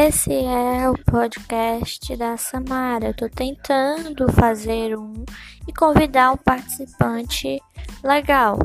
Esse é o podcast da Samara. Eu tô tentando fazer um e convidar um participante legal.